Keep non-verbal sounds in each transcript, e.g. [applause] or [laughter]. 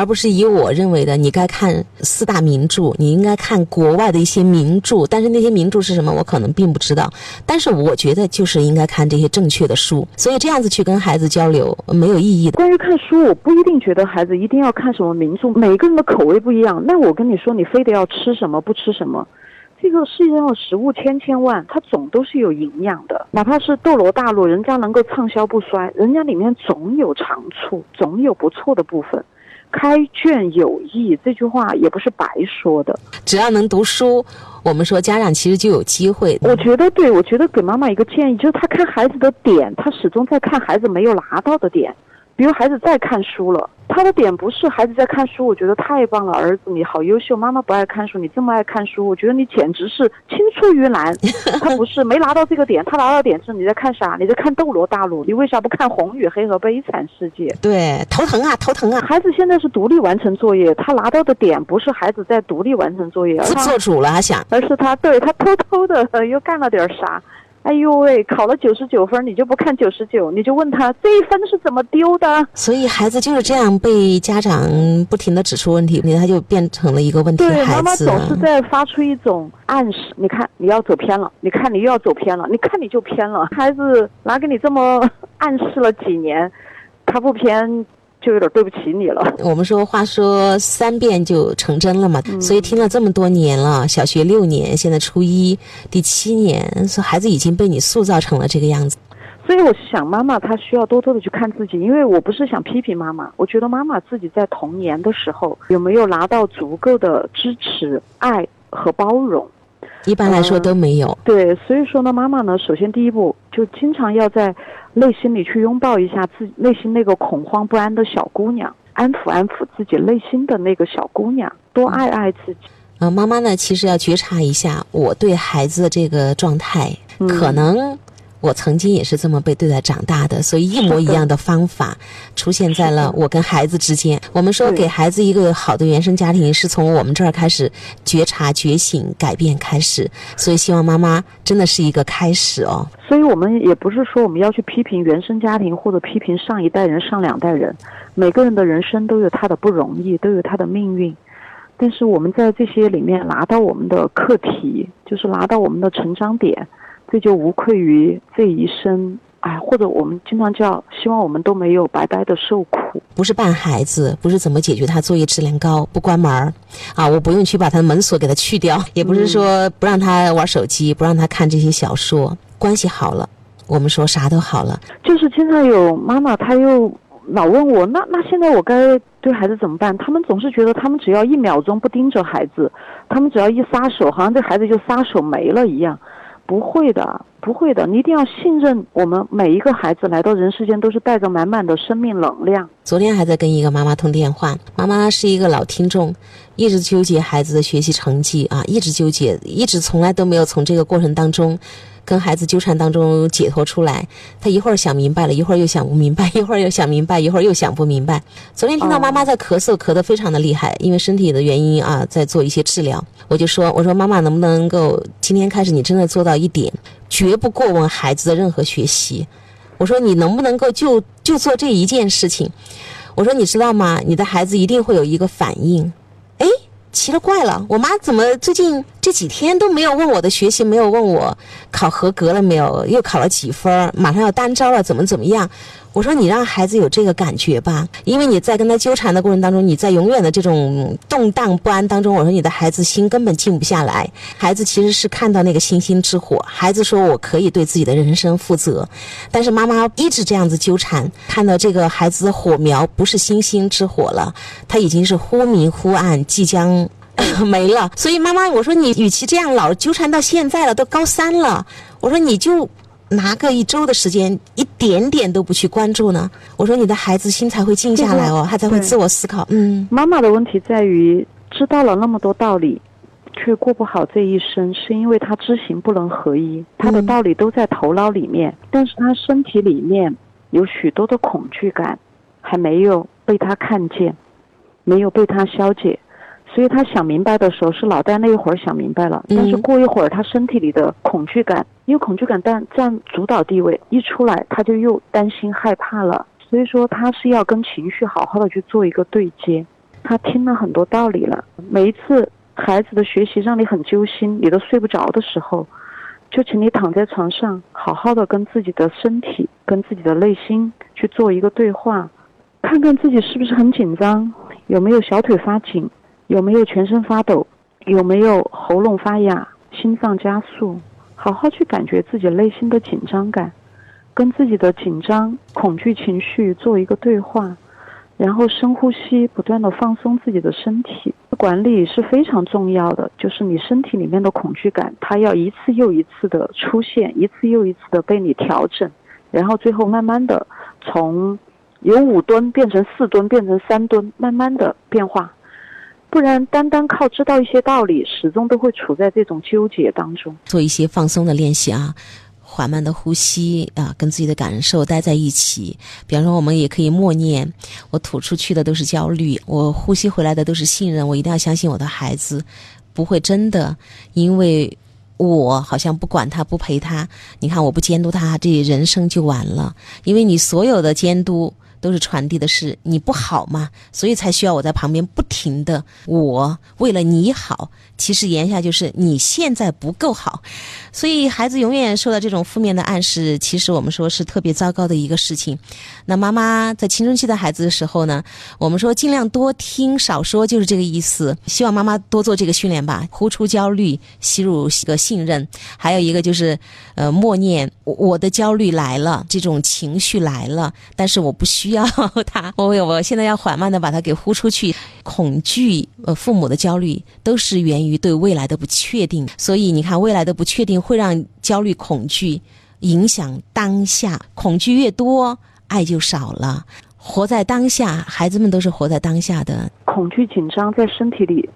而不是以我认为的你该看四大名著，你应该看国外的一些名著。但是那些名著是什么，我可能并不知道。但是我觉得就是应该看这些正确的书，所以这样子去跟孩子交流没有意义的。关于看书，我不一定觉得孩子一定要看什么名著，每个人的口味不一样。那我跟你说，你非得要吃什么不吃什么。这个世界上的食物千千万，它总都是有营养的。哪怕是斗罗大陆，人家能够畅销不衰，人家里面总有长处，总有不错的部分。开卷有益这句话也不是白说的。只要能读书，我们说家长其实就有机会。我觉得对，我觉得给妈妈一个建议，就是他看孩子的点，他始终在看孩子没有拿到的点。比如孩子在看书了，他的点不是孩子在看书，我觉得太棒了，儿子你好优秀，妈妈不爱看书，你这么爱看书，我觉得你简直是青出于蓝。[laughs] 他不是没拿到这个点，他拿到点是你在看啥？你在看《斗罗大陆》，你为啥不看《红与黑》和《悲惨世界》？对，头疼啊，头疼啊！孩子现在是独立完成作业，他拿到的点不是孩子在独立完成作业，自做主了，他想，而是他对他偷偷的又干了点啥。哎呦喂，考了九十九分，你就不看九十九，你就问他这一分是怎么丢的？所以孩子就是这样被家长不停的指出问题，他就变成了一个问题孩子。对，妈妈总是在发出一种暗示，你看你要走偏了，你看你又要走偏了，你看你就偏了。孩子拿给你这么暗示了几年，他不偏。就有点对不起你了。我们说话说三遍就成真了嘛，所以听了这么多年了，小学六年，现在初一第七年，说孩子已经被你塑造成了这个样子。所以我想，妈妈她需要多多的去看自己，因为我不是想批评妈妈，我觉得妈妈自己在童年的时候有没有拿到足够的支持、爱和包容。一般来说都没有。对，所以说呢，妈妈呢，首先第一步就经常要在内心里去拥抱一下自己内心那个恐慌不安的小姑娘，安抚安抚自己内心的那个小姑娘，多爱爱自己。呃，妈妈呢，其实要觉察一下我对孩子的这个状态，可能。我曾经也是这么被对待长大的，所以一模一样的方法出现在了我跟孩子之间。我们说给孩子一个好的原生家庭，是从我们这儿开始觉察、觉醒、改变开始。所以希望妈妈真的是一个开始哦。所以我们也不是说我们要去批评原生家庭或者批评上一代人、上两代人，每个人的人生都有他的不容易，都有他的命运。但是我们在这些里面拿到我们的课题，就是拿到我们的成长点。这就无愧于这一生，哎，或者我们经常叫，希望我们都没有白白的受苦。不是办孩子，不是怎么解决他作业质量高不关门儿，啊，我不用去把他的门锁给他去掉，也不是说不让他玩手机，不让他看这些小说，关系好了，我们说啥都好了。就是经常有妈妈，她又老问我，那那现在我该对孩子怎么办？他们总是觉得，他们只要一秒钟不盯着孩子，他们只要一撒手，好像这孩子就撒手没了一样。不会的，不会的，你一定要信任我们每一个孩子来到人世间都是带着满满的生命能量。昨天还在跟一个妈妈通电话，妈妈是一个老听众，一直纠结孩子的学习成绩啊，一直纠结，一直从来都没有从这个过程当中。跟孩子纠缠当中解脱出来，他一会儿想明白了，一会儿又想不明白，[laughs] 一会儿又想明白，一会儿又想不明白。昨天听到妈妈在咳嗽，咳得非常的厉害，因为身体的原因啊，在做一些治疗。我就说，我说妈妈能不能够今天开始，你真的做到一点，绝不过问孩子的任何学习。我说你能不能够就就做这一件事情？我说你知道吗？你的孩子一定会有一个反应。哎。奇了怪了，我妈怎么最近这几天都没有问我的学习，没有问我考合格了没有，又考了几分，马上要单招了，怎么怎么样？我说你让孩子有这个感觉吧，因为你在跟他纠缠的过程当中，你在永远的这种动荡不安当中，我说你的孩子心根本静不下来。孩子其实是看到那个星星之火，孩子说我可以对自己的人生负责，但是妈妈一直这样子纠缠，看到这个孩子的火苗不是星星之火了，他已经是忽明忽暗，即将 [laughs] 没了。所以妈妈，我说你与其这样老纠缠到现在了，都高三了，我说你就。拿个一周的时间，一点点都不去关注呢？我说你的孩子心才会静下来哦，他才会自我思考。嗯，妈妈的问题在于知道了那么多道理，却过不好这一生，是因为他知行不能合一。他的道理都在头脑里面，但是他身体里面有许多的恐惧感，还没有被他看见，没有被他消解。所以他想明白的时候是脑袋那一会儿想明白了，但是过一会儿他身体里的恐惧感，因为恐惧感占占主导地位，一出来他就又担心害怕了。所以说他是要跟情绪好好的去做一个对接。他听了很多道理了。每一次孩子的学习让你很揪心，你都睡不着的时候，就请你躺在床上，好好的跟自己的身体、跟自己的内心去做一个对话，看看自己是不是很紧张，有没有小腿发紧，有没有全身发抖，有没有喉咙发哑、心脏加速，好好去感觉自己内心的紧张感。跟自己的紧张、恐惧情绪做一个对话，然后深呼吸，不断的放松自己的身体。管理是非常重要的，就是你身体里面的恐惧感，它要一次又一次的出现，一次又一次的被你调整，然后最后慢慢的从有五吨变成四吨，变成三吨，慢慢的变化。不然，单单靠知道一些道理，始终都会处在这种纠结当中。做一些放松的练习啊。缓慢的呼吸啊，跟自己的感受待在一起。比方说，我们也可以默念：我吐出去的都是焦虑，我呼吸回来的都是信任。我一定要相信我的孩子不会真的因为我好像不管他、不陪他，你看我不监督他，这人生就完了。因为你所有的监督。都是传递的是你不好嘛，所以才需要我在旁边不停的。我为了你好，其实言下就是你现在不够好，所以孩子永远受到这种负面的暗示，其实我们说是特别糟糕的一个事情。那妈妈在青春期的孩子的时候呢，我们说尽量多听少说，就是这个意思。希望妈妈多做这个训练吧，呼出焦虑，吸入一个信任，还有一个就是呃默念我我的焦虑来了，这种情绪来了，但是我不需。[laughs] 要他，我我现在要缓慢的把它给呼出去。恐惧，呃，父母的焦虑都是源于对未来的不确定。所以你看，未来的不确定会让焦虑、恐惧影响当下。恐惧越多，爱就少了。活在当下，孩子们都是活在当下的。恐惧、紧张在身体里，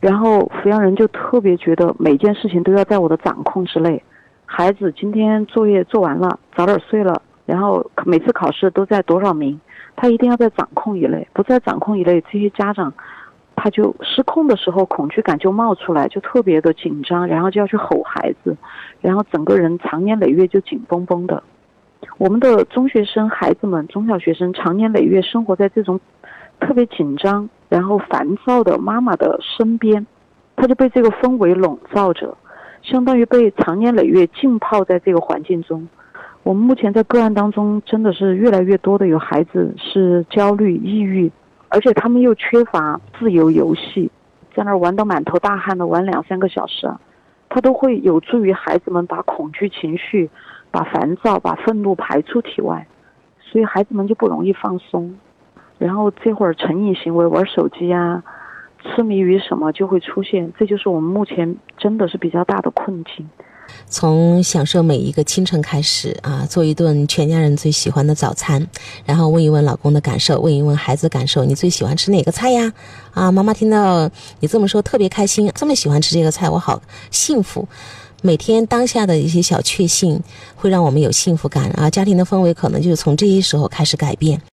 然后抚养人就特别觉得每件事情都要在我的掌控之内。孩子今天作业做完了，早点睡了。然后每次考试都在多少名，他一定要在掌控以内，不在掌控以内，这些家长他就失控的时候，恐惧感就冒出来，就特别的紧张，然后就要去吼孩子，然后整个人长年累月就紧绷绷的。我们的中学生孩子们、中小学生长年累月生活在这种特别紧张、然后烦躁的妈妈的身边，他就被这个氛围笼罩着，相当于被长年累月浸泡在这个环境中。我们目前在个案当中，真的是越来越多的有孩子是焦虑、抑郁，而且他们又缺乏自由游戏，在那儿玩到满头大汗的玩两三个小时，他都会有助于孩子们把恐惧情绪、把烦躁、把愤怒排出体外，所以孩子们就不容易放松，然后这会儿成瘾行为玩手机啊，痴迷于什么就会出现，这就是我们目前真的是比较大的困境。从享受每一个清晨开始啊，做一顿全家人最喜欢的早餐，然后问一问老公的感受，问一问孩子感受，你最喜欢吃哪个菜呀？啊，妈妈听到你这么说特别开心，这么喜欢吃这个菜，我好幸福。每天当下的一些小确幸会让我们有幸福感啊，家庭的氛围可能就是从这些时候开始改变。